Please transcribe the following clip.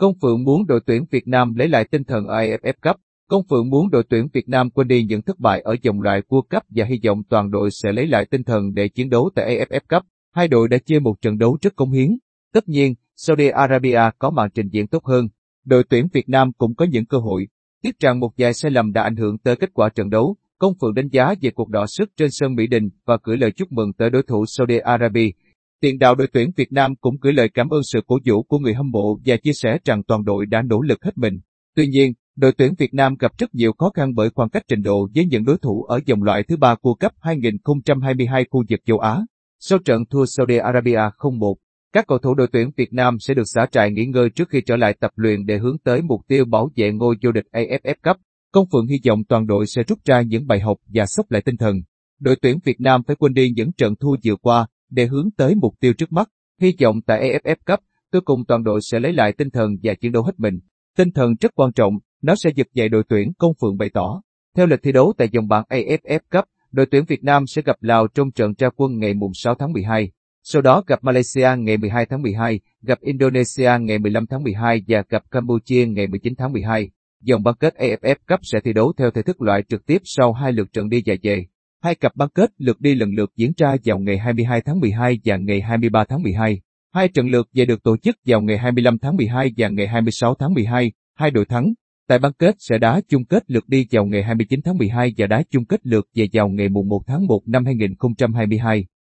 Công Phượng muốn đội tuyển Việt Nam lấy lại tinh thần ở AFF Cup. Công Phượng muốn đội tuyển Việt Nam quên đi những thất bại ở vòng loại World Cup và hy vọng toàn đội sẽ lấy lại tinh thần để chiến đấu tại AFF Cup. Hai đội đã chia một trận đấu rất công hiến. Tất nhiên, Saudi Arabia có màn trình diễn tốt hơn. Đội tuyển Việt Nam cũng có những cơ hội. Tiếc rằng một vài sai lầm đã ảnh hưởng tới kết quả trận đấu. Công Phượng đánh giá về cuộc đọ sức trên sân Mỹ Đình và gửi lời chúc mừng tới đối thủ Saudi Arabia. Tiền đạo đội tuyển Việt Nam cũng gửi lời cảm ơn sự cổ vũ của người hâm mộ và chia sẻ rằng toàn đội đã nỗ lực hết mình. Tuy nhiên, đội tuyển Việt Nam gặp rất nhiều khó khăn bởi khoảng cách trình độ với những đối thủ ở vòng loại thứ ba World Cup 2022 khu vực châu Á. Sau trận thua Saudi Arabia 0-1, các cầu thủ đội tuyển Việt Nam sẽ được xả trại nghỉ ngơi trước khi trở lại tập luyện để hướng tới mục tiêu bảo vệ ngôi vô địch AFF Cup. Công Phượng hy vọng toàn đội sẽ rút ra những bài học và sốc lại tinh thần. Đội tuyển Việt Nam phải quên đi những trận thua vừa qua để hướng tới mục tiêu trước mắt. Hy vọng tại AFF Cup, cuối cùng toàn đội sẽ lấy lại tinh thần và chiến đấu hết mình. Tinh thần rất quan trọng, nó sẽ giật dậy đội tuyển Công Phượng bày tỏ. Theo lịch thi đấu tại vòng bảng AFF Cup, đội tuyển Việt Nam sẽ gặp Lào trong trận tra quân ngày 6 tháng 12. Sau đó gặp Malaysia ngày 12 tháng 12, gặp Indonesia ngày 15 tháng 12 và gặp Campuchia ngày 19 tháng 12. Dòng bán kết AFF Cup sẽ thi đấu theo thể thức loại trực tiếp sau hai lượt trận đi và về. Hai cặp bán kết lượt đi lần lượt diễn ra vào ngày 22 tháng 12 và ngày 23 tháng 12. Hai trận lượt về được tổ chức vào ngày 25 tháng 12 và ngày 26 tháng 12. Hai đội thắng, tại bán kết sẽ đá chung kết lượt đi vào ngày 29 tháng 12 và đá chung kết lượt về vào ngày 1 tháng 1 năm 2022.